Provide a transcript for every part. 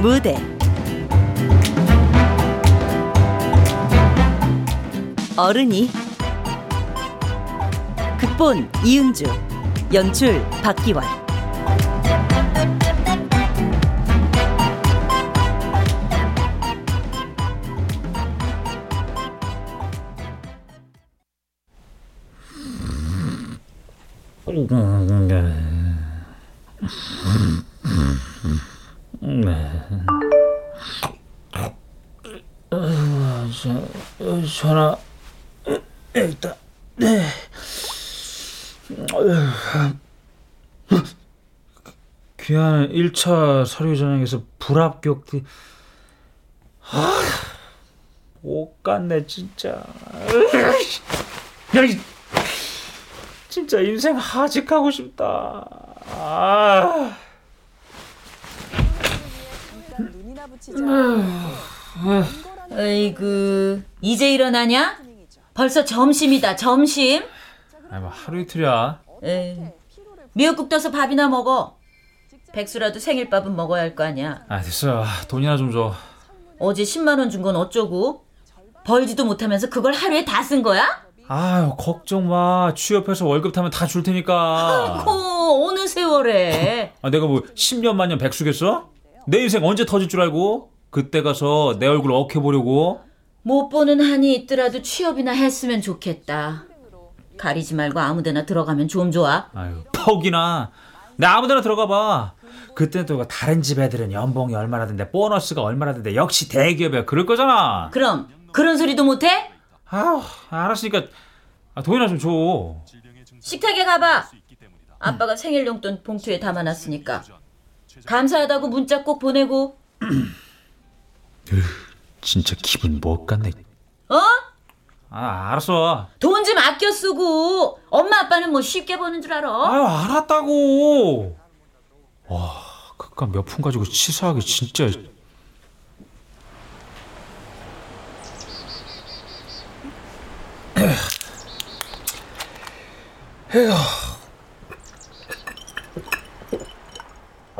무대. 어른이. 극본 이은주 연출 박기환 전화 일단 네. 귀한 1차 서류 전형에서 불합격 아, 못 갔네 진짜. 야, 진짜 인생 하직하고 싶다. 아. 이 제 일어나냐? 벌써 점심이다 점심. 아니 뭐 하루 이틀이야. 에이, 미역국 떠서 밥이나 먹어. 백수라도 생일밥은 먹어야 할 거 아니야. 아 됐어. 돈이나 좀 줘. 어제 10만 원 준 건 어쩌고? 벌지도 못하면서 그걸 하루에 다 쓴 거야? 아유 걱정 마. 취업해서 월급 타면 다 줄 테니까. 어, 어느 세월에. 아, 내가 뭐 10년 만년 백수겠어? 내 인생 언제 터질 줄 알고? 그때 가서 내 얼굴 억해보려고? 못 보는 한이 있더라도 취업이나 했으면 좋겠다 가리지 말고 아무데나 들어가면 좀 좋아 아유, 퍽이나. 내 아무데나 들어가 봐. 그때 또 다른 집 애들은 연봉이 얼마라던데 보너스가 얼마라던데 역시 대기업이야. 그럴 거잖아. 그럼 그런 소리도 못 해? 아우, 알았으니까 아, 돈이나 좀 줘. 식탁에 가봐 아빠가 생일 용돈 봉투에 담아놨으니까 감사하다고 문자 꼭 보내고 진짜 기분 못 갔네. 어? 아, 알았어. 돈 좀 아껴 쓰고 엄마 아빠는 뭐 쉽게 버는 줄 알아? 아유, 알았다고. 와, 그깟 몇 푼 가지고 치사하게 진짜.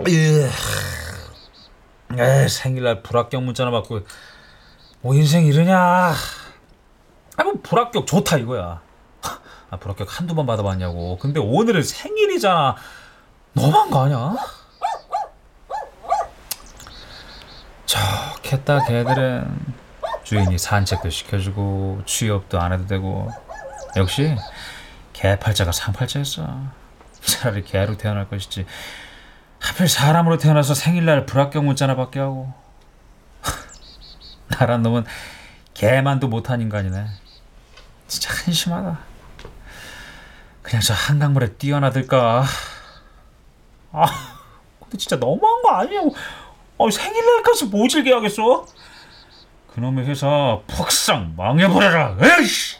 에 생일날 불합격 문자나 받고 뭐 인생 이러냐. 아뭐 불합격 좋다 이거야. 아 불합격 한두 번 받아봤냐고. 근데 오늘은 생일이잖아. 거 아니야? 좋겠다 걔들은. 주인이 산책도 시켜주고 취업도 안 해도 되고. 역시 개팔자가 상팔자였어. 차라리 개로 태어날 것이지 하필 사람으로 태어나서 생일날 불합격 문자나 받게 하고. 나란 놈은 개만도 못한 인간이네. 진짜 한심하다. 그냥 저 한강물에 뛰어나들까? 아 근데 진짜 너무한 거 아니냐고 아, 생일날까지 모질게 하겠어? 그놈의 회사 퍽상 망해버려라 에이씨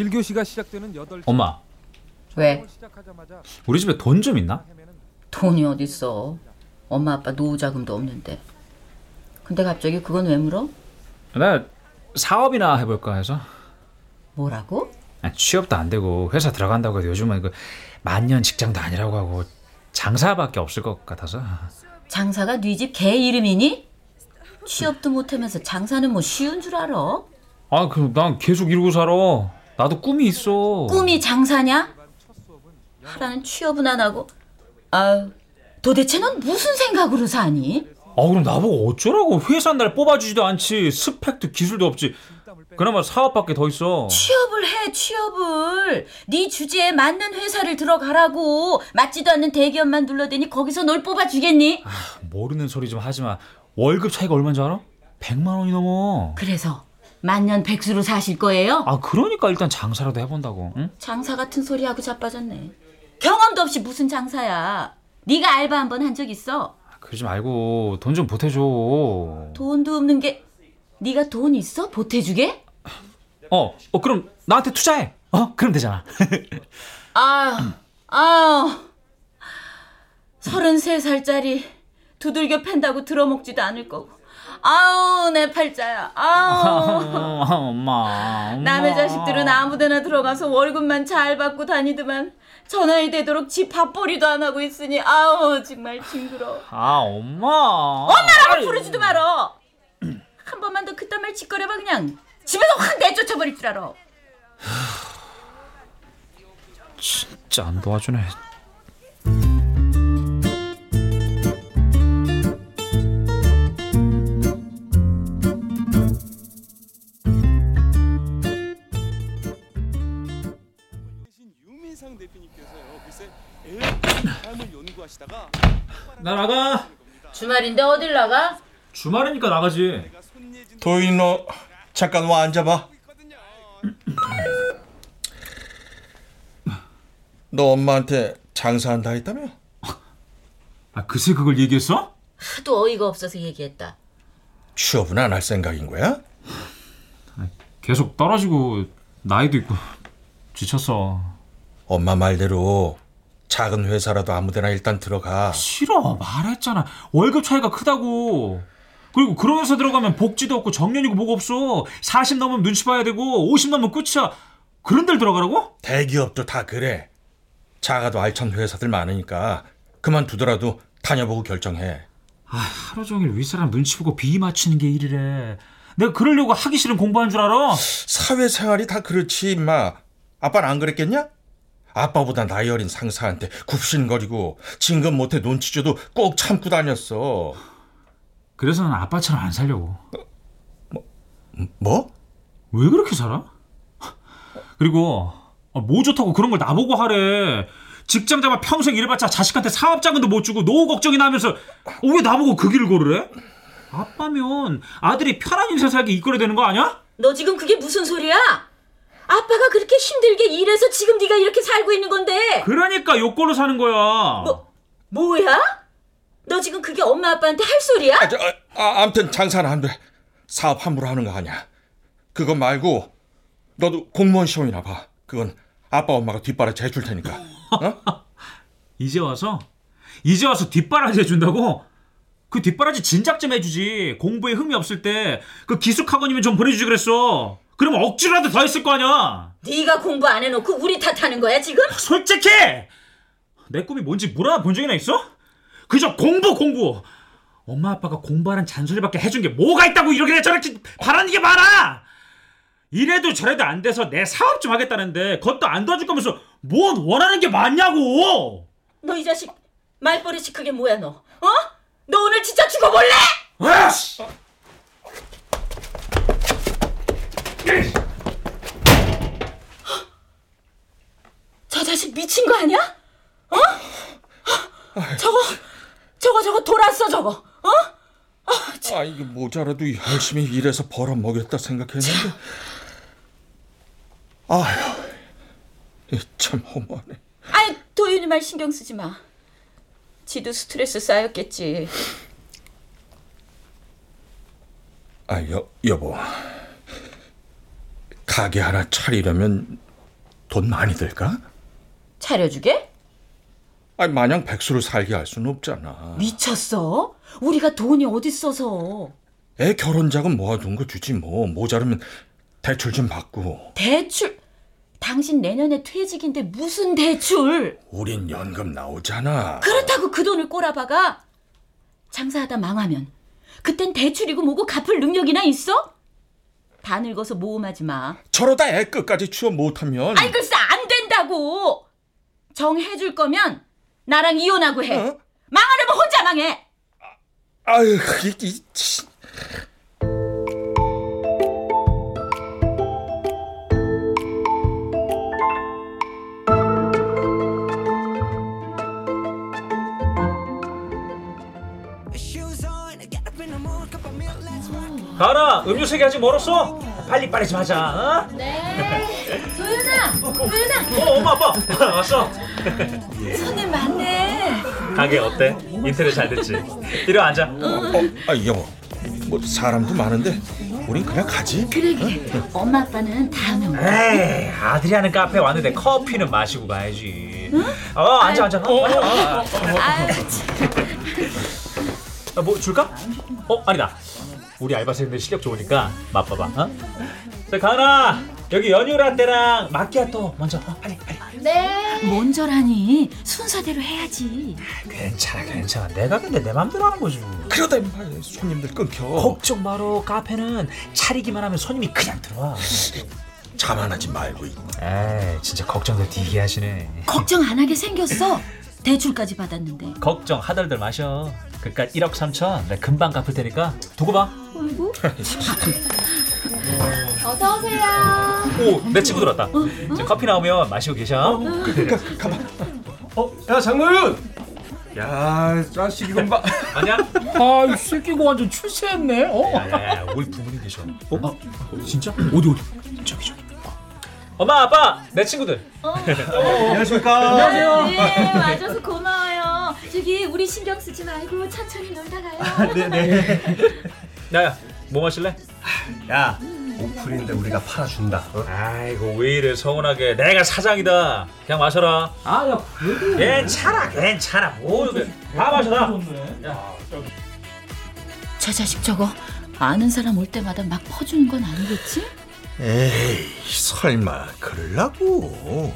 일교시가 시작되는 8시 엄마 왜? 시작하자마자 우리 집에 돈 좀 있나? 돈이 어딨어 엄마 아빠 노후 자금도 없는데 근데 갑자기 그건 왜 물어? 나 사업이나 해볼까 해서 뭐라고? 아, 취업도 안 되고 회사 들어간다고 해도 요즘은 그 만년 직장도 아니라고 하고 장사밖에 없을 것 같아서 장사가 네 집 개 이름이니? 취업도 못하면서 장사는 뭐 쉬운 줄 알아? 아 그럼 난 계속 이러고 살아 나도 꿈이 있어. 꿈이 장사냐? 하라는 취업은 안 하고. 아유 도대체 넌 무슨 생각으로 사니? 아 그럼 나보고 어쩌라고? 회사 날 뽑아주지도 않지. 스펙도 기술도 없지. 그나마 사업밖에 더 있어. 취업을 해 취업을. 네 주제에 맞는 회사를 들어가라고. 맞지도 않는 대기업만 눌러대니 거기서 널 뽑아주겠니? 모르는 소리 좀 하지마. 월급 차이가 얼마인 줄 알아? 100만 원이 넘어. 그래서 만년 백수로 사실 거예요? 아 그러니까 일단 장사라도 해본다고 응? 장사 같은 소리 하고 자빠졌네 경험도 없이 무슨 장사야 네가 알바 한 번 한 적 있어? 그러지 말고 돈 좀 보태줘 돈도 없는 게 네가 돈 있어? 보태주게? 어, 어 그럼 나한테 투자해 어? 그럼 되잖아 아 아우, 33살짜리 두들겨 팬다고 들어먹지도 않을 거고. 아우, 내 팔자야. 아우. 엄마, 엄마. 남의 자식들은 아무데나 들어가서 월급만 잘 받고 다니더만 저 나이 되도록 집 밥벌이도 안 하고 있으니 아우 정말 징그러. 아 엄마. 엄마라고 부르지도 말어. 한 번만 더 그딴 말 짓거려봐 그냥 집에서 확 내쫓아버릴 줄 알아. 진짜 안 도와주네. 나 나가. 주말인데 어딜 나가? 주말이니까 나가지. 도인 너 잠깐 와 앉아봐. 너 엄마한테 장사한다 했다며? 아 그새 그걸 얘기했어? 하도 어이가 없어서 얘기했다. 취업은 안 할 생각인 거야? 계속 떨어지고 나이도 있고 지쳤어. 엄마 말대로 작은 회사라도 아무데나 일단 들어가. 싫어 말했잖아. 월급 차이가 크다고. 그리고 그런 회사 들어가면 복지도 없고 정년이고 뭐가 없어. 40 넘으면 눈치 봐야 되고 50 넘으면 끝이야. 그런 데를 들어가라고? 대기업도 다 그래. 작아도 알찬 회사들 많으니까 그만두더라도 다녀보고 결정해. 아, 하루 종일 윗사람 눈치 보고 비위 맞추는 게 일이래. 내가 그러려고 하기 싫은 공부하는 줄 알아? 사회생활이 다 그렇지 임마. 아빠는 안 그랬겠냐? 아빠보다 나이 어린 상사한테 굽신거리고 진급 못해 눈치 줘도 꼭 참고 다녔어. 그래서 난 아빠처럼 안 살려고. 뭐? 왜 그렇게 살아? 그리고 아, 뭐 좋다고 그런 걸 나보고 하래. 직장 잡아 평생 일해봤자 자식한테 사업 자금도 못 주고 노후 걱정이나 하면서 어, 왜 나보고 그 길을 걸으래? 아빠면 아들이 편한 인생 살게 이끌어야 되는 거 아니야? 너 지금 그게 무슨 소리야? 아빠가 그렇게 힘들게 일해서 지금 네가 이렇게 살고 있는 건데 그러니까 욕걸로 사는 거야. 뭐 뭐야? 너 지금 그게 엄마 아빠한테 할 소리야? 아, 저, 아, 아, 아무튼 장사는 안 돼. 사업 함부로 하는 거 아니야. 그거 말고 너도 공무원 시험이나 봐. 그건 아빠 엄마가 뒷바라지 해줄 테니까. 어? 이제 와서 이제 와서 뒷바라지 해준다고? 그 뒷바라지 진작 좀 해주지. 공부에 흠이 없을 때 그 기숙학원이면 좀 보내주지 그랬어. 그러면 억지로라도 더 했을 거 아니야. 네가 공부 안 해놓고 우리 탓하는 거야 지금? 솔직히 내 꿈이 뭔지 물어나 본 적이나 있어? 그저 공부 공부. 엄마 아빠가 공부하는 잔소리밖에 해준 게 뭐가 있다고 이렇게 저렇게 바라는 게 많아. 이래도 저래도 안 돼서 내 사업 좀 하겠다는데 그것도 안 도와줄 거면서 뭔 원하는 게 많냐고. 너 이 자식 말버릇이 그게 뭐야 너? 어? 너 오늘 진짜 죽어볼래? 아씨. 저 자식 미친 거 아니야? 어? 저거 저거 저거 돌았어 저거 어? 아, 이게 모자라도 열심히 일해서 벌어 먹였다 생각했는데. 아휴, 이참 허무하네. 아이 도윤이 말 신경 쓰지 마 지도 스트레스 쌓였겠지 아, 여, 여보. 가게 하나 차리려면 돈 많이 들까? 차려주게? 아니, 마냥 백수로 살게 할 수는 없잖아. 미쳤어? 우리가 돈이 어딨어서 애 결혼 자금 모아둔 거 주지 뭐. 모자르면 대출 좀 받고. 대출 당신 내년에 퇴직인데 무슨 대출 우린 연금 나오잖아. 그렇다고 그 돈을 꼬라박아 장사하다 망하면 그땐 대출이고 뭐고 갚을 능력이나 있어? 다 늙어서 모험하지 마 저러다 애 끝까지 취업 못하면. 아이 글쎄 안 된다고 정해줄 거면 나랑 이혼하고 해 어? 망하려면 혼자 망해 아유, 이, 이, 치. 가라 음료 세개 아직 멀었어. 빨리 빨리 좀 하자. 네 도윤아 도윤아 어? 어 엄마 아빠 왔어. 손님 많네 가게 어때? 인테리어 잘 됐지? 이리 앉아. 어, 아, 여보. 뭐, 사람도 많은데, 우린 그냥 가지? 그래 그래 엄마 아빠는 다음에 올게 에이 아들이 하는 카페 왔는데 커피는 마시고 가야지. 어, 앉아, 앉아. 어, 어, 어, 어. 아, 아, 뭐 줄까? 어, 아니다. 우리 알바생들 실력 좋으니까 맛봐봐. 어? 자, 가은아, 여기 연유 라떼랑 마키아토 먼저. 어, 빨리, 빨리. 뭔저라니 순서대로 해야지. 괜찮아, 괜찮아. 내가 근데 내 맘대로 하는 거지. 그러다 임마 손님들 끊겨. 걱정 마로. 카페는 차리기만 하면 손님이 그냥 들어와. 자만하지 말고. 에이, 진짜 걱정도 되게 하시네. 걱정 안 하게 생겼어. 대출까지 받았는데. 걱정 하덜덜 마셔. 그깟 1억 3천 내가 금방 갚을 테니까 두고 봐. 어이구. 어서 오세요. 오, 내 친구 들었다. 이제 커피 나오면 마시고 계셔. 어, 야 장노윤. 야, 자식 이건 봐. 아니야? 아, 이 새끼가 완전 출세했네. 어? 야 야 야, 우리 부모님 계셔. 어? 진짜? 어디 어디? 저기 저기. 엄마 아빠 내 친구들. 안녕하십니까. 네, 와줘서 고마워요. 저기 우리 신경 쓰지 말고 천천히 놀다 가요. 야야, 뭐 마실래? 야 오픈인데 우리가 팔아준다 어? 아이고 왜 이래 서운하게. 내가 사장이다. 그냥 마셔라. 아, 야, 그래도. 괜찮아, 괜찮아. 뭐 이게 다 마셔 다. 저 자식 저거 아는 사람 올 때마다 막 퍼주는 건 아니겠지? 에이 설마 그럴라고.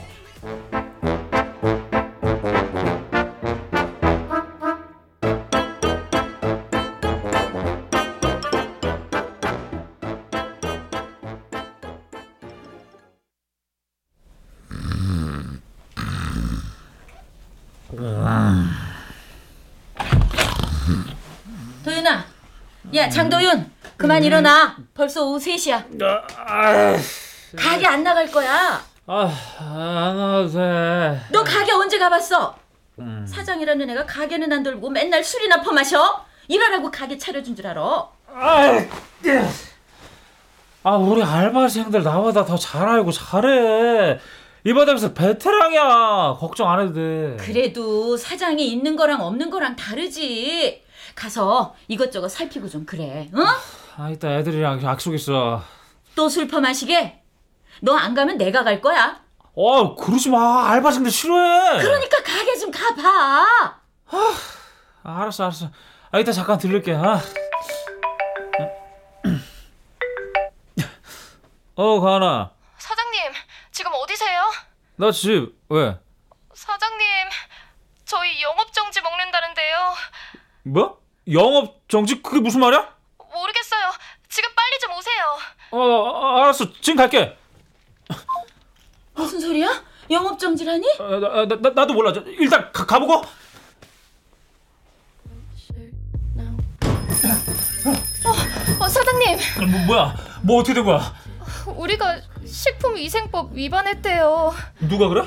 야 장도윤, 그만 일어나. 벌써 오후 3시야. 가게 안 나갈 거야. 아, 안 와도 돼. 너 가게 언제 가봤어? 사장이라는 애가 가게는 안 돌고 맨날 술이나 퍼마셔? 일하라고 가게 차려준 줄 알아? 아, 우리 알바생들 나보다 더 잘 알고 잘해. 이 바닥에서 베테랑이야. 걱정 안 해도 돼. 그래도 사장이 있는 거랑 없는 거랑 다르지. 가서 이것저것 살피고 좀 그래. 응? 아, 이따 애들이랑 약속 있어. 또 술 퍼 마시게? 너 안 가면 내가 갈 거야. 어, 그러지 마. 알바생들 싫어해. 그러니까 가게 좀 가봐. 아, 알았어, 알았어. 아, 이따 잠깐 들릴게. 아. 어, 가은아. 사장님, 지금 어디세요? 나 집, 왜? 사장님, 저희 영업 정지 먹는다는데요. 뭐? 영업 정지? 그게 무슨 말이야? 모르겠어요. 지금 빨리 좀 오세요. 어, 어, 알았어. 지금 갈게. 무슨 소리야? 영업 정지라니? 어, 나, 나, 나, 나도 몰라. 저, 일단 가, 가보고. 어, 사장님, 뭐, 뭐야? 뭐 어떻게 된 거야? 우리가 식품위생법 위반했대요. 누가 그래?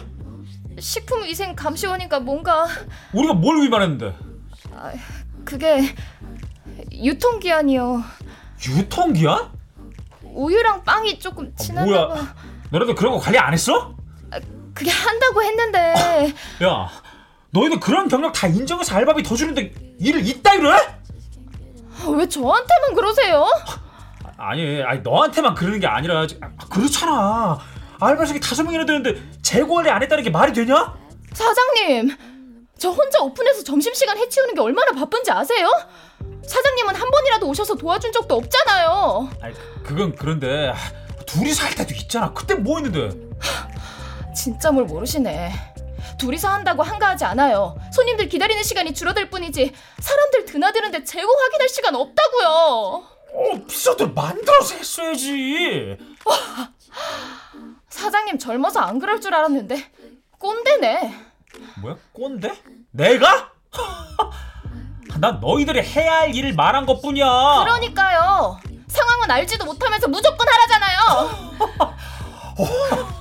식품위생 감시원이가 뭔가 우리가 뭘 위반했는데? 그게 유통기한이요. 유통기한? 우유랑 빵이 조금 지났나 뭐야? 봐. 너네들 그런 거 관리 안 했어? 그게 한다고 했는데 야, 너희들 그런 경력 다 인정해서 알바비 더 주는데 일을 이따위로 해? 아, 왜 저한테만 그러세요? 아니, 아니 너한테만 그러는 게 아니라 아, 그렇잖아. 알바생이 다섯 명이나 되는데 재고 관리 안 했다는 게 말이 되냐? 사장님, 저 혼자 오픈해서 점심시간 해치우는 게 얼마나 바쁜지 아세요? 사장님은 한 번이라도 오셔서 도와준 적도 없잖아요. 아니, 그건 그런데 아, 둘이서 할 때도 있잖아. 그때 뭐 했는데? 진짜 뭘 모르시네. 둘이서 한다고 한가하지 않아요. 손님들 기다리는 시간이 줄어들 뿐이지 사람들 드나드는데 재고 확인할 시간 없다고요. 어, 비서들 만들어서 했어야지. 사장님 젊어서 안 그럴 줄 알았는데 꼰대네. 뭐야? 꼰대? 내가? 난 너희들이 해야 할 일을 말한 것 뿐이야. 그러니까요. 상황은 알지도 못하면서 무조건 하라잖아요.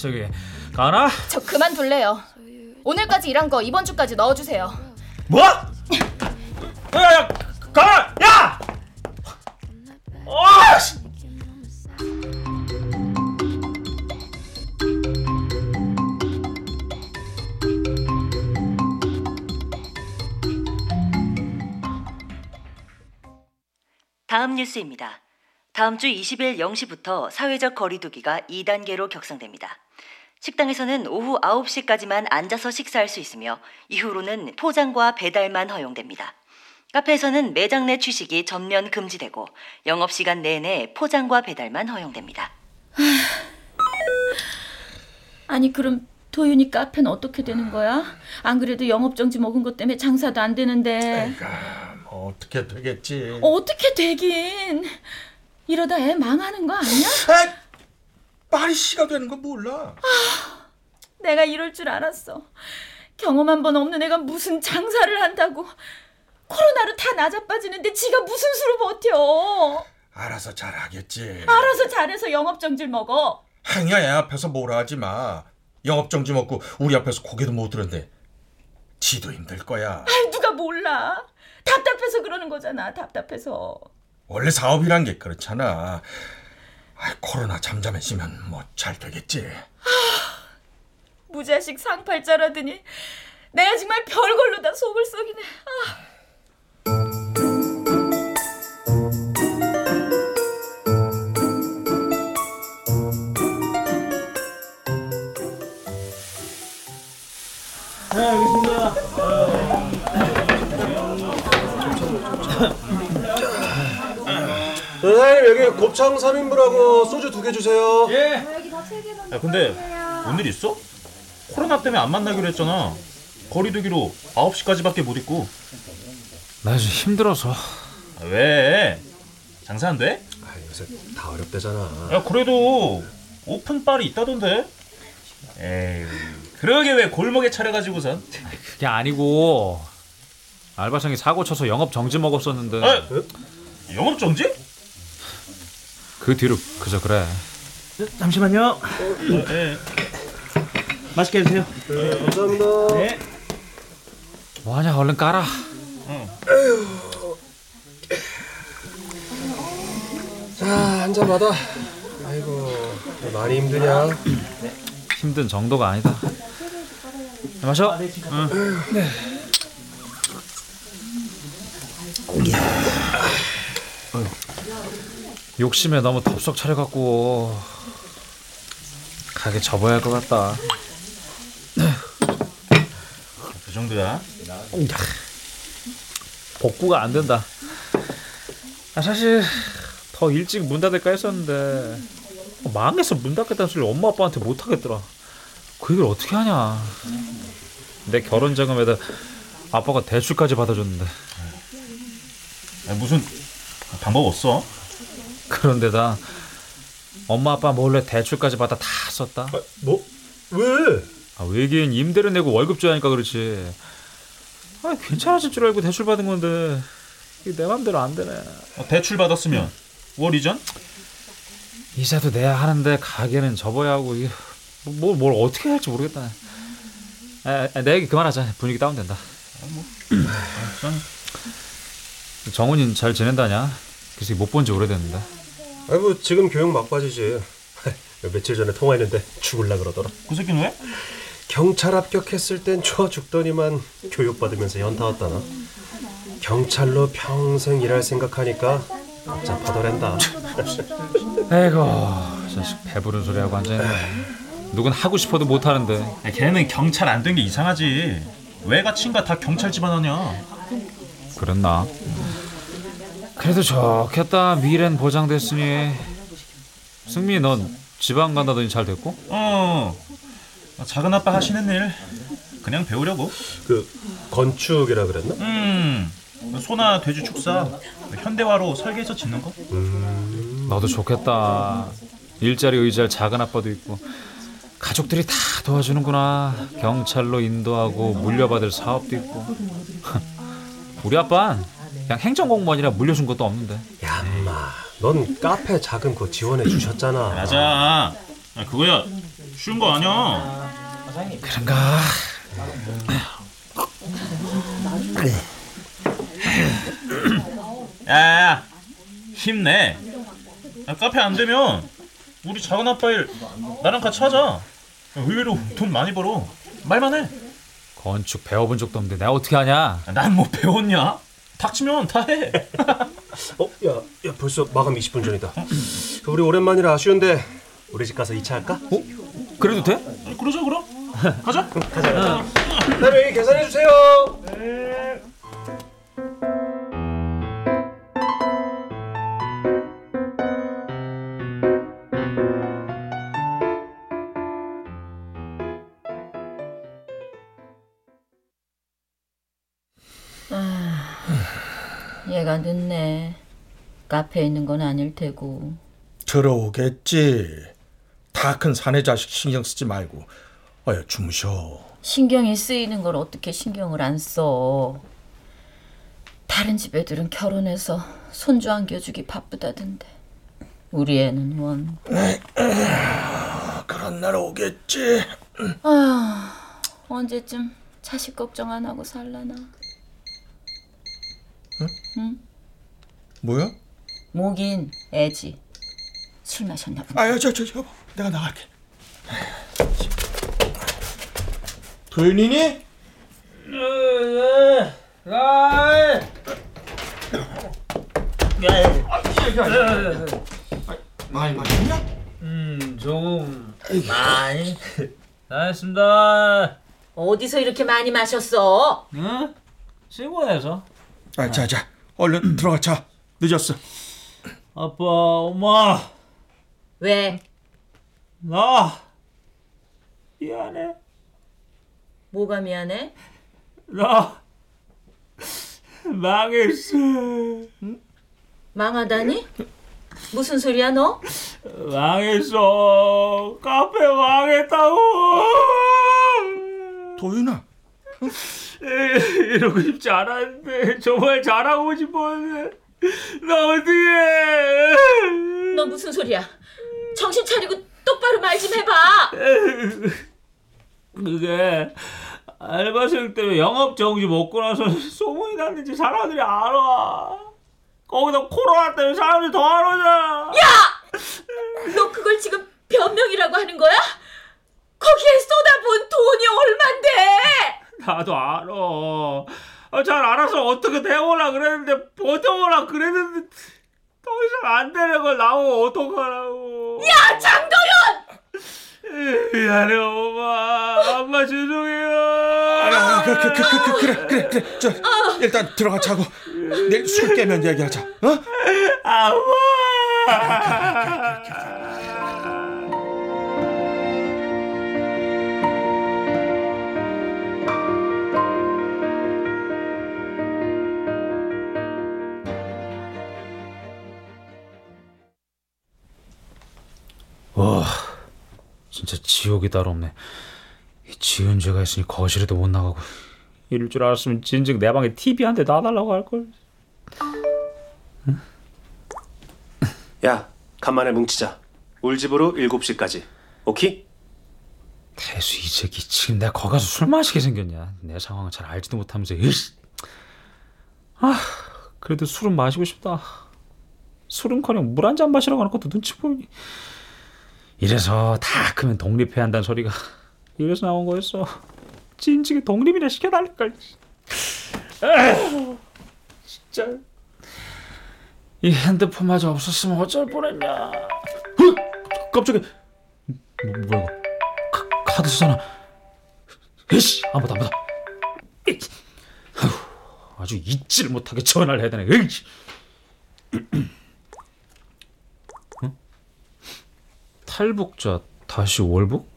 저기 가나? 저 그만둘래요. 오늘까지 일한 거 이번 주까지 넣어주세요. 뭐? 야야 가나! 야! 아! 다음 뉴스입니다. 다음 주 20일 0시부터 사회적 거리두기가 2단계로 격상됩니다. 식당에서는 오후 9시까지만 앉아서 식사할 수 있으며 이후로는 포장과 배달만 허용됩니다. 카페에서는 매장 내 취식이 전면 금지되고 영업시간 내내 포장과 배달만 허용됩니다. 아니 그럼 도윤이 카페는 어떻게 되는 거야? 안 그래도 영업정지 먹은 것 때문에 장사도 안 되는데 뭐 어떻게 되겠지? 어떻게 되긴 이러다 애 망하는 거 아니야? 아, 말이 씨가 되는 거 몰라. 내가 이럴 줄 알았어. 경험 한 번 없는 애가 무슨 장사를 한다고 코로나로 다 나자빠지는데 지가 무슨 수로 버텨? 알아서 잘하겠지. 알아서 잘해서 영업정지를 먹어. 행여 애 앞에서 뭐라 하지 마. 영업정지 먹고 우리 앞에서 고개도 못 들었는데 지도 힘들 거야. 아이 누가 몰라. 답답해서 그러는 거잖아. 답답해서. 원래 사업이란 게 그렇잖아. 아, 코로나 잠잠해지면 뭐 잘 되겠지. 무자식 상팔자라더니 내가 정말 별걸로 다 속을 썩이네. 아. 선생님 여기 곱창 3인분하고 소주 두 개 주세요. 야 근데 뭔일 있어? 코로나 때문에 안 만나기로 했잖아. 거리두기로 9시까지밖에 못 있고. 나 요즘 힘들어서 아, 왜? 장사 안 돼? 아, 요새 다 어렵대잖아. 야 그래도 오픈바리 있다던데. 에이 그러게 왜 골목에 차려가지고선. 그게 아니고 알바생이 사고 쳐서 영업 정지 먹었었는데 아, 영업 정지? 그 뒤로 그저 그래 잠시만요. 예. 맛있게 드세요. 감사합니다. 뭐하냐 얼른 깔아 자, 한 잔 받아. 아이고, 많이 힘드냐? 힘든 정도가 아니다 마셔 욕심에 너무 덥석 차려갖고 가게 접어야 할 것 같다. 그 정도야. 복구가 안 된다. 아, 사실 더 일찍 문 닫을까 했었는데 망해서 문 닫겠다는 소리 엄마 아빠한테 못 하겠더라. 그 얘기를 어떻게 하냐. 내 결혼 자금에다 아빠가 대출까지 받아줬는데. 야, 무슨 방법 없어? 그런데다 엄마 아빠 몰래 대출까지 받아 다 썼다. 뭐? 왜? 아, 외계인 임대료 내고 월급 줘야 하니까 그렇지. 아, 괜찮아질 줄 알고 대출 받은 건데 내 맘대로 안 되네. 어, 대출 받았으면 월 이전? 이자도 내야 하는데 가게는 접어야 하고 이게 뭐, 뭘 어떻게 해야 할지 모르겠다. 아, 아, 내 얘기 그만하자. 분위기 다운된다. 정훈이는 잘 지낸다냐? 그래서 못본 지 오래됐는데. 아이고, 지금 교육 막바지지. 며칠 전에 통화했는데 죽을라 그러더라. 그 새끼는 왜? 경찰 합격했을 땐 좋아 죽더니만 교육 받으면서 연타 왔다나. 경찰로 평생 일할 생각하니까 복잡하더란다. 에이고, 자식 배부른 소리하고 앉아있네. 누군 하고 싶어도 못 하는데. 야, 걔는 경찰 안 된 게 이상하지. 왜가 친가 다 경찰 집안하냐? 그랬나? 그래도 좋겠다. 미래는 보장됐으니. 승민이 넌 지방 간다더니 잘 됐고? 어. 작은 아빠 하시는 일 그냥 배우려고. 그 건축이라 그랬나? 음. 소나 돼지 축사 현대화로 설계해서 짓는 거? 너도 좋겠다. 일자리 의지할 작은 아빠도 있고. 가족들이 다 도와주는구나. 경찰로 인도하고 물려받을 사업도 있고. 우리 아빠는 그냥 행정공무원이라 물려준 것도 없는데. 야, 인마. 넌 카페 자금 그거 지원해 주셨잖아. 맞아. 야, 그거야 쉬운 거 아니야. 그런가? 야야야 힘내. 야, 카페 안 되면 우리 작은 아빠 일 나랑 같이 하자. 야, 의외로 돈 많이 벌어. 말만 해. 건축 배워본 적도 없는데 내가 어떻게 하냐? 난 뭐 배웠냐? 닥치면 다 해. 어, 야, 야 벌써 마감 20분 전이다. 그 우리 오랜만이라 아쉬운데 우리 집 가서 2차 할까? 어? 그래도 돼? 그러자 그럼. 가자. 사장님 계산해 주세요. 얘가 늦네. 카페에 있는 건 아닐 테고. 들어오겠지. 다 큰 사내 자식 신경 쓰지 말고 어여 주무셔. 신경이 쓰이는 걸 어떻게 신경을 안 써. 다른 집 애들은 결혼해서 손주 안겨주기 바쁘다던데. 우리 애는 원. 그런 날 오겠지. 아, 언제쯤 자식 걱정 안 하고 살라나. 뭐야? 목인 애지. 술 마셨나 보다. 아유 저저 여보 내가 나갈게. 도윤이니? 많이 마셨냐? 음, 좀 많이 다했습니다. 어디서 이렇게 많이 마셨어? 응? 시골에서 아, 자 자 얼른 들어가 자 늦었어. 아빠, 엄마, 왜? 나 미안해. 뭐가 미안해? 나 망했어. 망하다니? 무슨 소리야 너? 망했어. 카페 망했다고. 도윤아. 이러고 싶지 않았는데 정말 잘하고 싶었는데 나 어떡해. 너 무슨 소리야? 정신 차리고 똑바로 말 좀 해봐. 그게 알바생 때문에 영업 정지 먹고 나서 소문이 났는지 사람들이 알아. 거기다 코로나 때문에 사람들이 더 안 오잖아. 너 그걸 지금 변명이라고 하는 거야? 거기에 쏟아본 돈이 얼만데? 나도 알아. 아, 잘 알아서 어떻게 대오라 그랬는데 버텨오라 그랬는데 더 이상 안 되는 걸 나오고 어떡하라고. 야 장도연! 미안해 엄마. 엄마 죄송해요. 아, 그, 그, 그, 그, 그, 그래 그래 그래 저 일단 들어가 자고 내일 술 깨면 얘기하자. 어? 와, 진짜 지옥이 따로 없네. 이 지은 죄가 있으니 거실에도 못 나가고. 이럴 줄 알았으면 진즉 내 방에 TV 한 대 놔달라고 할 걸. 야, 간만에 뭉치자. 울 집으로 7시까지. 오케이? 태수 이 새끼 지금 내가 거기 가서 술 마시게 생겼냐? 내 상황을 잘 알지도 못하면서. 이씨. 아, 그래도 술은 마시고 싶다. 술은커녕 물 한 잔 마시러 가는 것도 눈치 보이니. 이래서 다 크면 독립해야 한다는 소리가 이래서 나온 거였어. 진즉에 독립이나 시켜달랄걸. 에휴, 진짜. 이 핸드폰마저 없었으면 어쩔 뻔했냐. 어? 깜짝이야. 뭐, 뭐야 이거? 카, 카드 쓰잖아. 에이씨, 안 받아, 안 받아. 에이. 아주 잊지를 못하게 전화를 해야 되네. 에이씨. 어? 탈북자 다시 월북?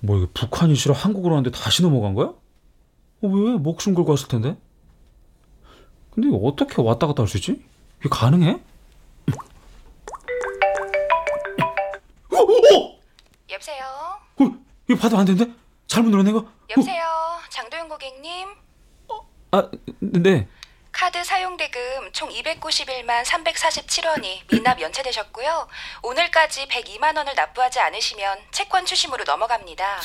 뭐 이게 북한이 싫어 한국으로 왔는데 다시 넘어간 거야? 어, 왜 목숨 걸고 왔을 텐데? 근데 어떻게 왔다 갔다 할 수 있지? 이게 가능해? 어, 어, 여보세요? 어, 이거 받으면 안 되는데? 잘못 눌렀네 이거? 여보세요? 장도연 고객님? 아, 네. 카드 사용 대금 총 291만 347원이 미납 연체되셨고요. 오늘까지 102만 원을 납부하지 않으시면 채권 추심으로 넘어갑니다.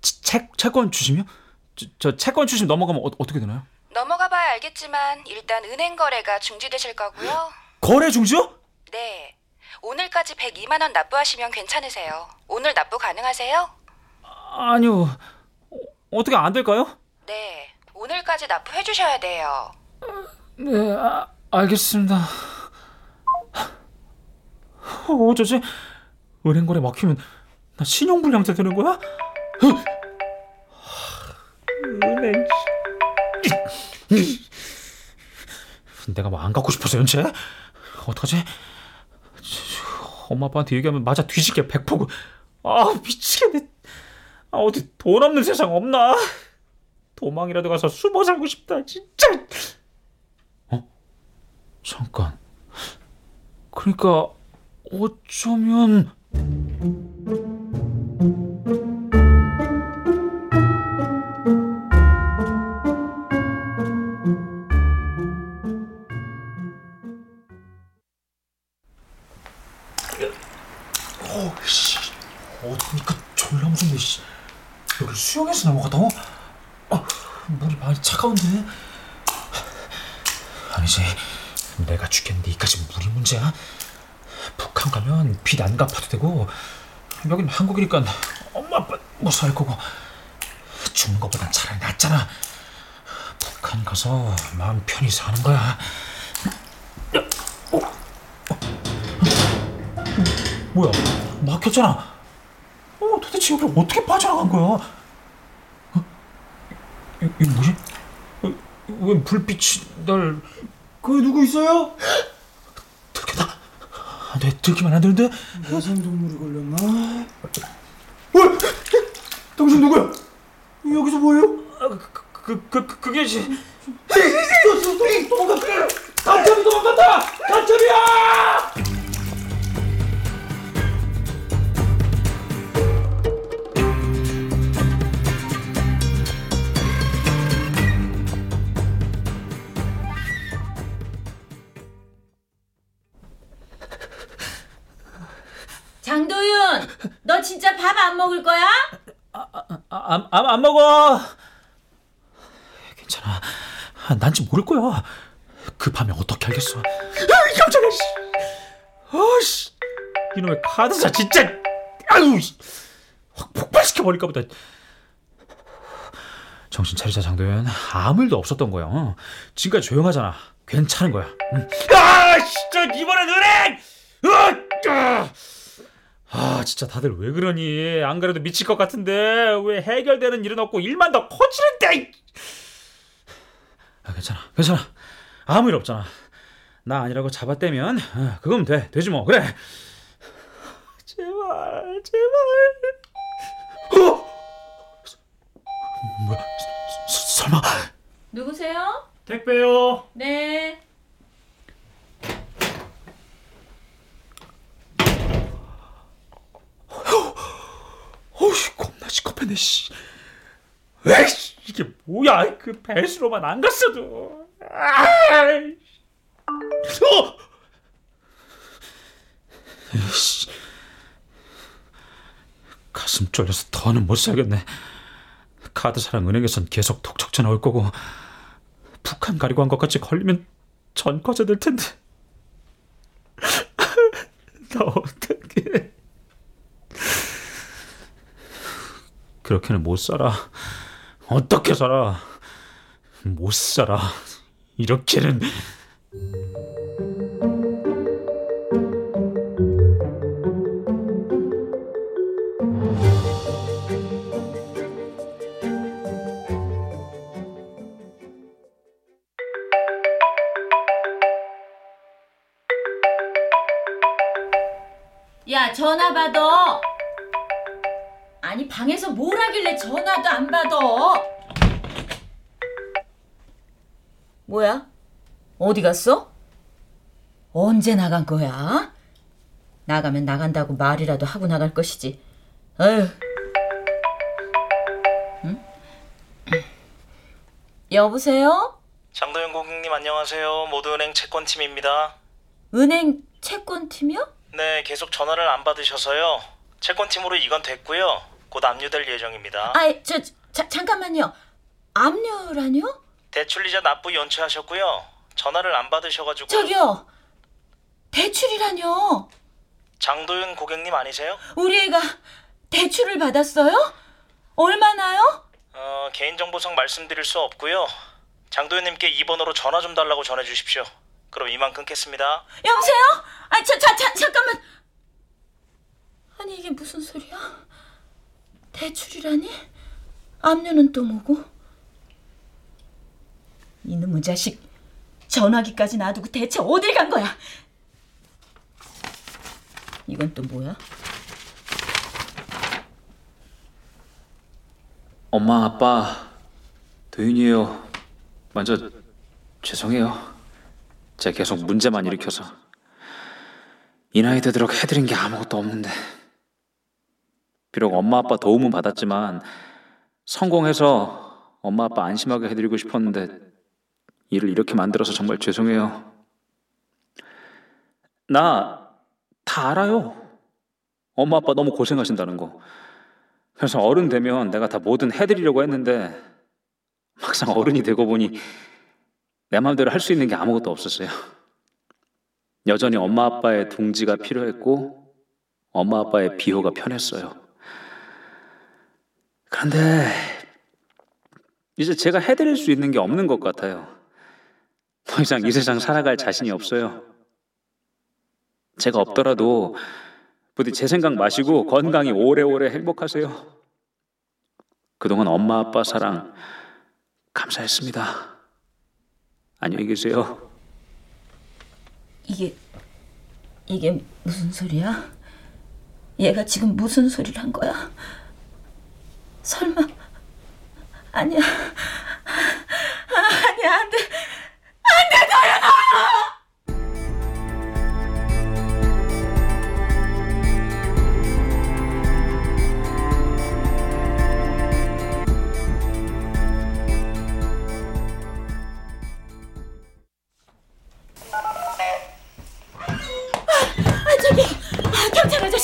치- 채, 채권 주시면? 저, 저 채권 주심 넘어가면 어, 어떻게 되나요? 넘어가 봐야 알겠지만 일단 은행 거래가 중지되실 거고요. 거래 중지요? 네. 오늘까지 102만 원 납부하시면 괜찮으세요. 오늘 납부 가능하세요? 아니요. 어, 어떻게 안 될까요? 네. 오늘까지 납부해 주셔야 돼요. 네, 아, 알겠습니다. 어, 어쩌지? 은행 거래 막히면 나 신용불량자 되는 거야? 은행 내가 뭐 안 갖고 싶어서 연체? 어떡하지? 엄마 아빠한테 얘기하면 맞아 뒤지게 백포고 아 미치겠네 아 어디 돈 없는 세상 없나 도망이라도 가서 숨어 살고 싶다 진짜 어? 잠깐. 그러니까 어쩌면 어씨. 어디니까 졸라 무섭네 씨. 여기 수영해서 넘어갔다고? 아, 물이 많이 차가운데. 아니지 내가 죽겠는데 이까지 물이 문제야? 북한 가면 빚 안 갚아도 되고 여긴 한국이니까 엄마 아빠 못살 거고 죽는 것보단 차라리 낫잖아 북한 가서 마음 편히 사는 거야 어? 어? 뭐야 막혔잖아 어 도대체 여기 어떻게 빠져나간 거야 어? 이, 이거 뭐지? 어, 왜 불빛이 날 거기 누구 있어요? 들켰다 내 들키면 안 되는데 해상동물이 걸렸나? 어? 당신 누구야? 여기서 뭐해요? 아, 그, 그, 그, 그, 그게 지 도망가! 간첩이 도망갔다! 간첩이야! 진짜 밥 안 먹을 거야? 안, 안, 안 먹어. 괜찮아. 난지 모를 거야. 급하면 어떻게 알겠어? 아, 깜짝이야 씨. 아씨. 이놈의 카드사 진짜. 아유 씨. 확 폭발시켜 버릴까 보다. 정신 차리자 장도연. 아무 일도 없었던 거야. 어. 지금까지 조용하잖아. 괜찮은 거야. 응. 아 진짜 이번엔 은행 으, 아! 아 진짜 다들 왜 그러니? 안 그래도 미칠 것 같은데. 왜 해결되는 일은 없고 일만 더 커지는데 아 괜찮아 괜찮아. 아무 일 없잖아. 나 아니라고 잡아떼면 어, 그거면 돼 되지 뭐. 그래. 제발 제발. 어? 뭐야? 서- 설마? 누구세요? 택배요. 네. 어휴 겁나 시커패네 씨. 에이씨 이게 뭐야? 그 배수로만 안 갔어도. 어! 에이씨. 가슴 쫄려서 더는 못 살겠네. 카드사랑 은행에선 계속 독촉 전화 올 거고 북한 가리고 한 것까지 걸리면 전 꺼져 될 텐데. 나 어떡해 그렇게는 못 살아. 어떻게 살아? 못 살아. 이렇게는. 야, 전화 받아. 아니, 방에서 뭘 하길래 전화도 안 받아? 뭐야? 어디 갔어? 언제 나간 거야? 나가면 나간다고 말이라도 하고 나갈 것이지. 어휴. 응? 여보세요? 장도연 고객님 안녕하세요. 모두은행 채권팀입니다. 은행 채권팀이요? 네, 계속 전화를 안 받으셔서요. 채권팀으로 이건 됐고요. 곧 압류될 예정입니다. 아, 저, 자, 잠깐만요. 압류라뇨? 대출이자 납부 연체하셨고요. 전화를 안 받으셔가지고 저기요. 대출이라뇨? 장도연 고객님 아니세요? 우리 애가 대출을 받았어요? 얼마나요? 어, 개인정보상 말씀드릴 수 없고요. 장도연님께 이 번호로 전화 좀 달라고 전해주십시오. 그럼 이만 끊겠습니다. 여보세요? 아, 저, 자, 자, 잠깐만. 아니 이게 무슨 소리야? 대출이라니? 압류는 또 뭐고? 이놈의 자식 전화기까지 놔두고 대체 어딜 간 거야? 이건 또 뭐야? 엄마 아빠 도윤이에요. 먼저 죄송해요. 제가 계속 문제만 일으켜서 이 나이 되도록 해드린 게 아무것도 없는데 비록 엄마 아빠 도움은 받았지만 성공해서 엄마 아빠 안심하게 해드리고 싶었는데 일을 이렇게 만들어서 정말 죄송해요. 나 다 알아요. 엄마 아빠 너무 고생하신다는 거. 그래서 어른 되면 내가 다 뭐든 해드리려고 했는데 막상 어른이 되고 보니 내 마음대로 할 수 있는 게 아무것도 없었어요. 여전히 엄마 아빠의 둥지가 필요했고 엄마 아빠의 비호가 편했어요. 그런데 이제 제가 해드릴 수 있는 게 없는 것 같아요. 더 이상 이 세상 살아갈 자신이 없어요. 제가 없더라도 부디 제 생각 마시고 건강히 오래오래 행복하세요. 그동안 엄마 아빠 사랑 감사했습니다. 안녕히 계세요. 이게 이게 무슨 소리야? 얘가 지금 무슨 소리를 한 거야? 설마. 아니야. 아니야. 안돼. 안돼 다현아 아,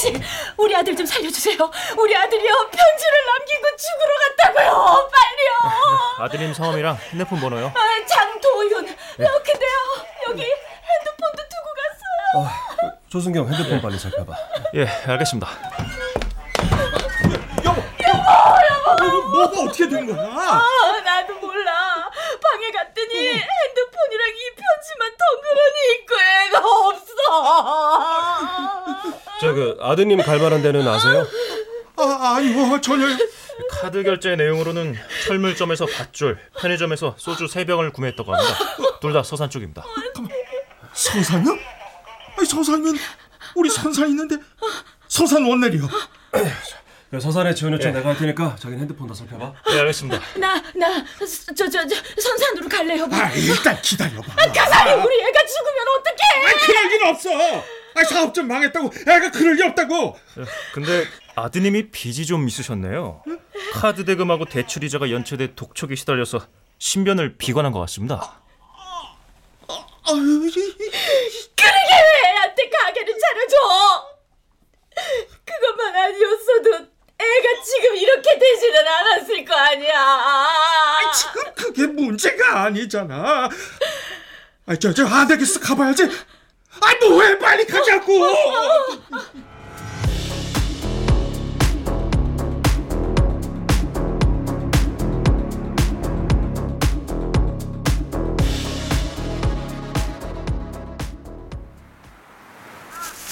씨 우리 아들 좀 살려주세요 우리 아들이요 편지를 남기고 죽으러 갔다고요 빨리요 아드님 성함이랑 핸드폰 번호요. 아, 장도윤 어, 근데요 여기 핸드폰도 두고 갔어요 조승경 핸드폰 빨리 살펴봐. 예, 알겠습니다. 여보 여보 뭐가 어떻게 된 거야? 아 나도 몰라 방에 갔더니 핸드폰이랑 이 편지만 덩그러니 있고 애가 없어 저 그 아드님 갈 만한 데는 아세요? 아, 아니요 전혀 카드 결제 내용으로는 철물점에서 밧줄, 편의점에서 소주 3병을 구매했다고 합니다. 둘 다 서산 쪽입니다. 서산요? 아니 서산이면 우리 선산 있는데 서산 원내리요. 그 서산에 지원 요청 내가 할 테니까 자기는 핸드폰 다 살펴봐. 네, 알겠습니다. 나 나 저 저 저 선산으로 갈래요 아 일단 기다려봐. 가사리 우리 애가 죽으면 어떡해 아니 그럴 일 없어. 아니 사업 좀 망했다고 애가 그럴 일 없다고. 근데 아드님이 빚이 좀 있으셨네요. 카드 대금하고 대출 이자가 연체돼 독촉에 시달려서 신변을 비관한 것 같습니다. 그러게 왜 애한테 가게를 차려줘 그것만 아니었어도 애가 지금 이렇게 되지는 않았을 거 아니야 지금 그게 문제가 아니잖아. 아 저 저 안 되겠어 가봐야지. 아니 뭐해 빨리 가자고.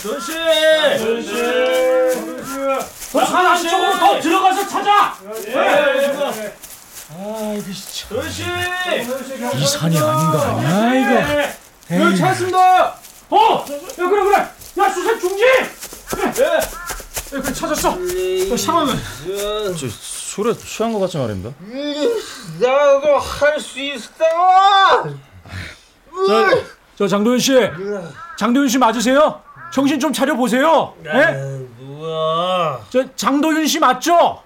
전씨! 전씨! 산 안쪽으로 더 들어가서 찾아! 아, 이거 진짜. 전씨! 이 산이 아닌 거 아니야 이거? 여기 찾았습니다! 어! 야, 그래, 그래! 야, 수색 중지! 예! 예, 그래, 찾았어! 야, 상황은? 저 술에 취한 것 같지 말입니다. 나도 할 수 있어! 저, 저 장도현 씨, 장도현 씨 맞으세요? 정신 좀 차려 보세요. 예? 뭐야? 저 장도윤 씨 맞죠?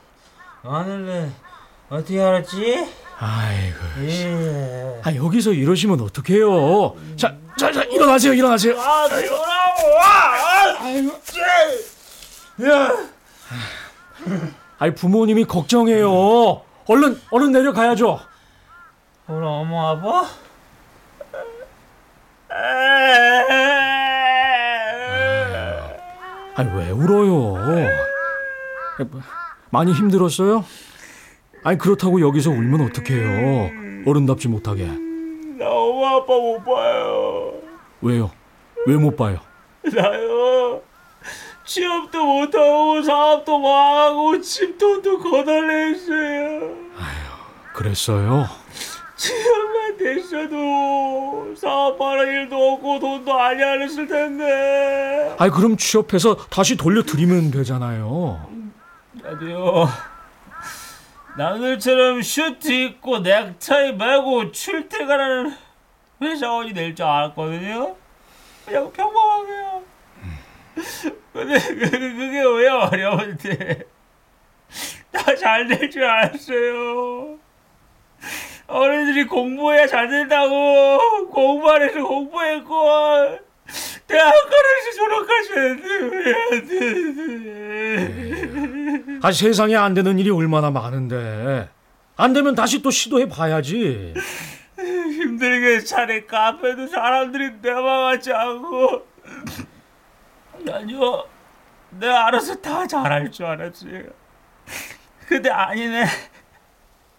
아는데 어떻게 알았지? 아이고, 예. 아 여기서 이러시면 어떡해요? 자, 자, 자 일어나세요, 일어나세요. 아, 돌아와! 아, 아이고, 야! 아이 부모님이 걱정해요. 얼른, 얼른 내려가야죠. 우리 엄마 아빠? 아니 왜 울어요? 많이 힘들었어요? 아니 그렇다고 여기서 울면 어떡해요? 어른답지 못하게. 나 엄마 아빠 못 봐요. 왜요? 왜 못 봐요? 나요. 취업도 못하고 사업도 망하고 집돈도 거덜냈어요. 그랬어요. 취업만 됐어도 사업하는 일도 없고 돈도 많이 안 했을 텐데. 아이 그럼 취업해서 다시 돌려드리면 되잖아요. 나도요. 남들처럼 슈트 입고 넥타이 매고 출퇴근하는 회사원이 될 줄 알았거든요. 그냥 평범하게요. 근데 그- 그게 왜 어려운데? 다 잘 될 줄 알았어요. 어른들이 공부해야 잘 된다고 공부 안 해서 공부했고 대학가에서 졸업까지. 했는데? 아 세상에 안 되는 일이 얼마나 많은데. 안 되면 다시 또 시도해 봐야지. 힘들게 차린 카페도 사람들이 내맘같지 않고. 아니요. 내가 알아서 다 잘할 줄 알았지. 근데 아니네.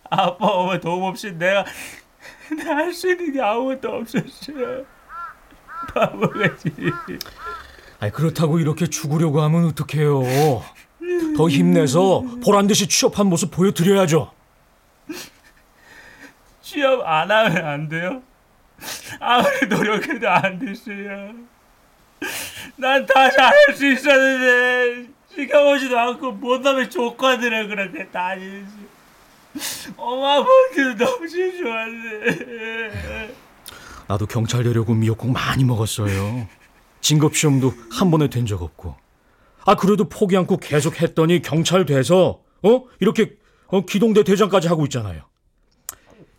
아빠 엄마 도움 없이 내가 내가 할수 있는 게 아무것도 없었어요 바보같이 아이 그렇다고 이렇게 죽으려고 하면 어떡해요. 더 힘내서 보란 듯이 취업한 모습 보여드려야죠. 취업 안 하면 안 돼요? 아무리 노력해도 안 됐어요. 난 다 잘할 수 있었는데 시켜보지도 않고 못하면 조건들을 그렇게 다니지. 엄마 아빠도 너무 좋아하네. 나도 경찰 되려고 미역국 많이 먹었어요. 진급 시험도 한 번에 된 적 없고. 아 그래도 포기 않고 계속 했더니 경찰 돼서 어 이렇게 어, 기동대 대장까지 하고 있잖아요.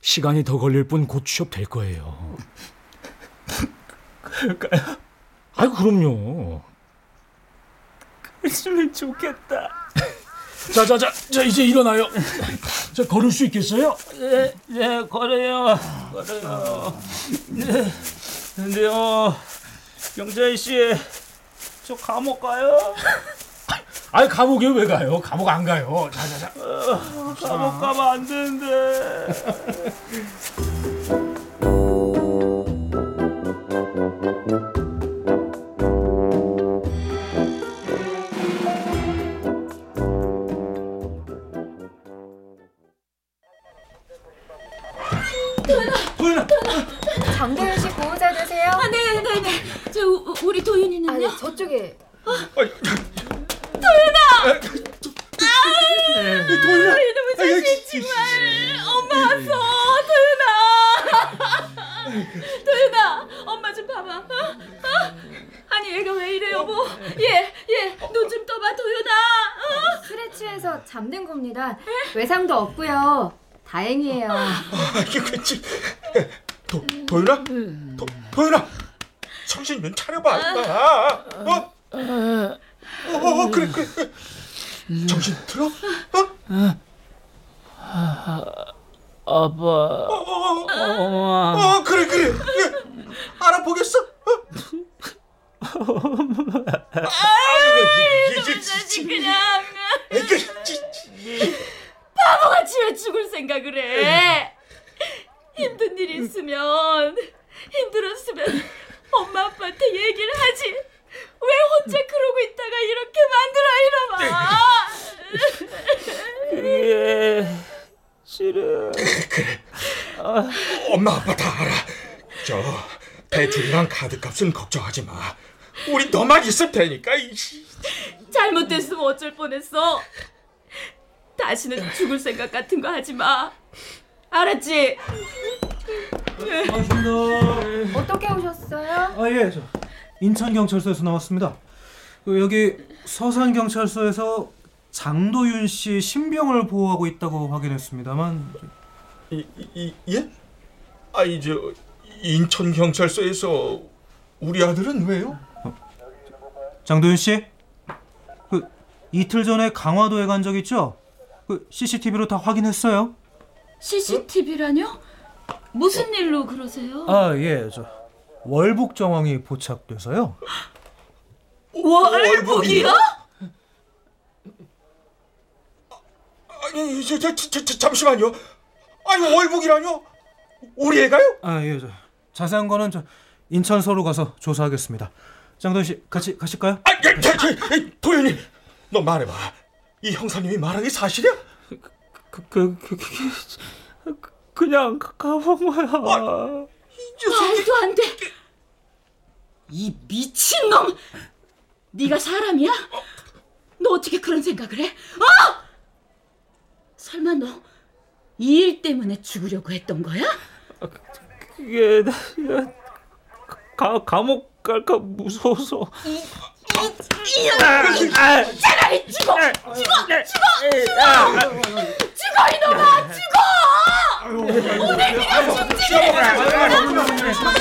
시간이 더 걸릴 뿐 곧 취업 될 거예요. 그럴까요? 아 그럼요. 그랬으면 좋겠다. 자자자 자 이제 일어나요. 자 걸을 수 있겠어요? 네, 네, 걸어요. 걸어요. 네. 근데요, 경찰 씨, 저 감옥 가요? 아니 감옥에 왜 가요? 감옥 안 가요. 자자자. 어, 감옥 가면 안 되는데. 우- 우리 도윤이는요? 아니 저쪽에 도윤아! 도윤아! 아, 이놈의 자식 정말 엄마 왔어 도윤아 도윤아 엄마 좀 봐봐 어? 어? 아니 얘가 왜 이래 여보 얘얘눈 좀 떠봐 도윤아 어? 술에 취해서 잠든 겁니다. 외상도 없고요. 다행이에요. 이게 그치. 도, 도윤아? 도, 도윤아! 정신 좀 차려봐, 임마. 어? 어, 어, 그래, 그래. 그래. 정신 들어? 어? 아빠, 어, 엄마. 어, 그래, 그래. 그래. 알아보겠어? 어? 아이고, 이게 자식 그냥 바보같이 왜 죽을 생각을 해 힘든 일 있으면 힘들었으면 엄마 아빠한테 얘기를 하지 왜 혼자 그러고 있다가 이렇게 만들어 이러마 그게 싫어. 엄마 아빠 다 알아. 저 대출이랑 카드값은 걱정하지 마. 우리 너만 있을 테니까. 이씨. 잘못됐으면 어쩔 뻔했어 다시는 죽을 생각 같은 거 하지 마 알았지? 어떻게 오셨어요? 아 예, 저 인천 경찰서에서 나왔습니다. 그 여기 서산 경찰서에서 장도윤 씨 신병을 보호하고 있다고 확인했습니다만 이, 이 예? 아이 저 인천 경찰서에서 우리 아들은 왜요? 장도윤 씨, 그 이틀 전에 강화도에 간 적 있죠? 그 CCTV로 다 확인했어요. CCTV라뇨? 무슨 일로 그러세요? 아 예, 저 월북 정황이 포착돼서요. 월북이요? 아니 저, 저, 저, 저, 잠시만요. 아니 월북이라뇨? 우리 애가요? 아 예, 저 자세한 거는 저 인천서로 가서 조사하겠습니다. 장도윤 씨 같이 가실까요? 아, 야, 자, 자, 야, 도현이, 너 말해봐. 이 형사님이 말한 게 사실이야? 그, 그, 그, 그, 그 그냥 가본 거야. 말도 안 돼. 이 미친 놈. 네가 사람이야? 너 어떻게 그런 생각을 해? 어? 설마 너 이 일 때문에 죽으려고 했던 거야? 그게 나, 나 가, 감옥 갈까 무서워서. 차라리 죽어! 죽어! 죽어! 죽어! 죽어 이놈아! 죽어! 오늘 그냥 죽지 아유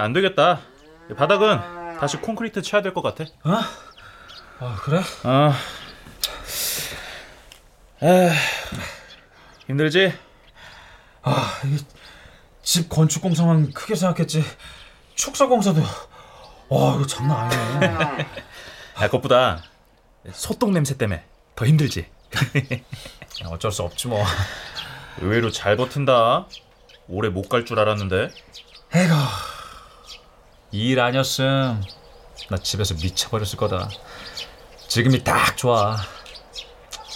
안 되겠다. 이 바닥은 다시 콘크리트 쳐야 될 것 같아. 어? 아 그래? 아, 에 힘들지? 아 집 건축 공사만 크게 생각했지 축사 공사도 와 이거 장난 아니네. 아, 그것보다 소똥 냄새 때문에 더 힘들지. 어쩔 수 없지 뭐. 의외로 잘 버틴다. 오래 못 갈 줄 알았는데. 에이구 일 아니었음 나 집에서 미쳐버렸을 거다. 지금이 딱 좋아.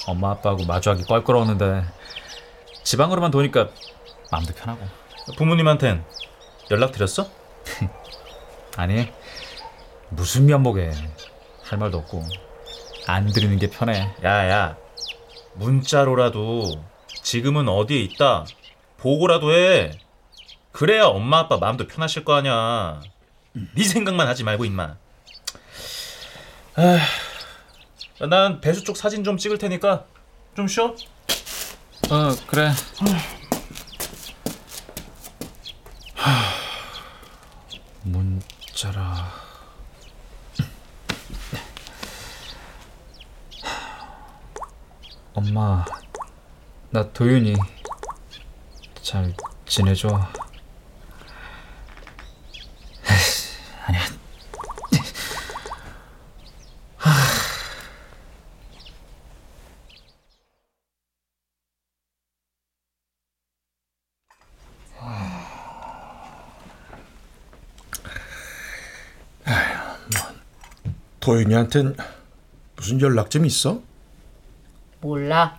엄마 아빠하고 마주하기 껄끄러웠는데 지방으로만 도니까 마음도 편하고. 부모님한텐 연락 드렸어? 아니 무슨 면목에 할 말도 없고 안 드리는 게 편해. 야야 문자로라도 지금은 어디에 있다 보고라도 해 그래야 엄마 아빠 마음도 편하실 거 아니야 네 생각만 하지 말고 임마 아, 난 배수 쪽 사진 좀 찍을 테니까 좀 쉬어 어 그래. 문자라. 엄마, 나 도윤이 잘 지내줘. 도윤이한텐 무슨 연락 좀 있어? 몰라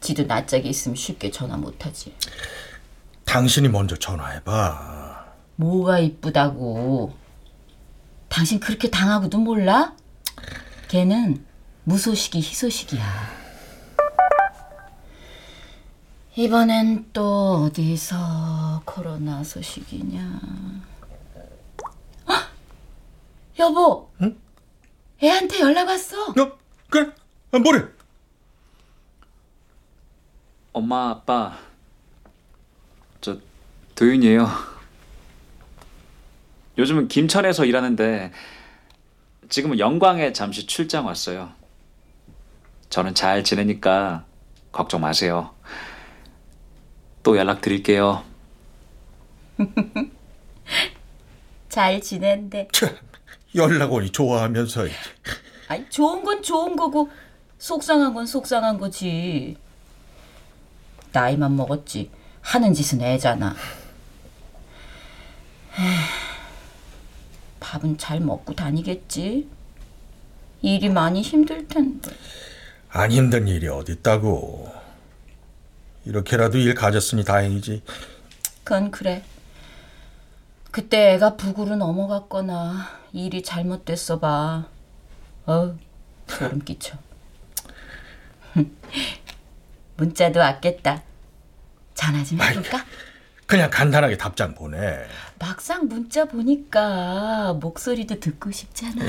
지도 낯짝이 있으면 쉽게 전화 못하지 당신이 먼저 전화해봐. 뭐가 이쁘다고 당신 그렇게 당하고도 몰라? 걔는 무소식이 희소식이야 이번엔 또 어디서 코로나 소식이냐 헉! 여보 응? 애한테 연락 왔어 어? 그래? 아, 뭐래? 엄마, 아빠, 저 도윤이에요. 요즘은 김천에서 일하는데 지금은 영광에 잠시 출장 왔어요. 저는 잘 지내니까 걱정 마세요. 또 연락 드릴게요. 잘 지낸대 연락 오니 좋아하면서 아니 좋은 건 좋은 거고 속상한 건 속상한 거지. 나이만 먹었지 하는 짓은 애잖아. 밥은 잘 먹고 다니겠지. 일이 많이 힘들 텐데. 안 힘든 일이 어딨다고. 이렇게라도 일 가졌으니 다행이지. 그건 그래. 그때 애가 북으로 넘어갔거나 일이 잘못됐어 봐. 어, 소름 끼쳐. 문자도 왔겠다. 전화 좀 해볼까? 그냥 간단하게 답장 보내. 막상 문자 보니까 목소리도 듣고 싶잖아.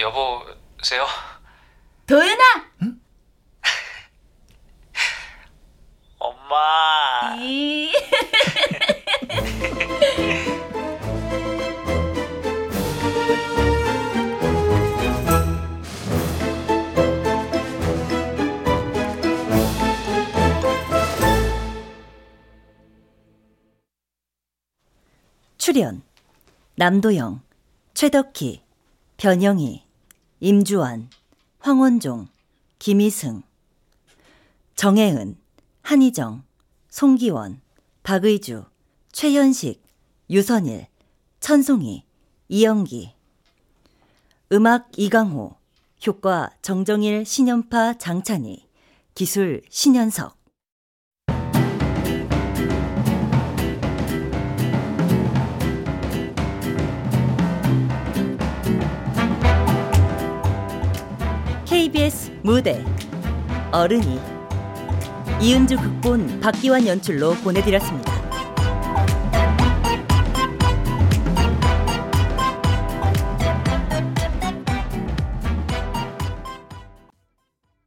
여보세요? 도윤아! 엄마. 이... 출연 남도영, 최덕희, 변영희, 임주환, 황원종, 김희승, 정혜은, 한희정, 송기원, 박의주, 최현식, 유선일, 천송이, 이영기. 음악 이강호 효과 정정일, 신연파, 장찬희 기술 신현석 KBS 무대 어른이 이은주 극본 박기환 연출로 보내드렸습니다.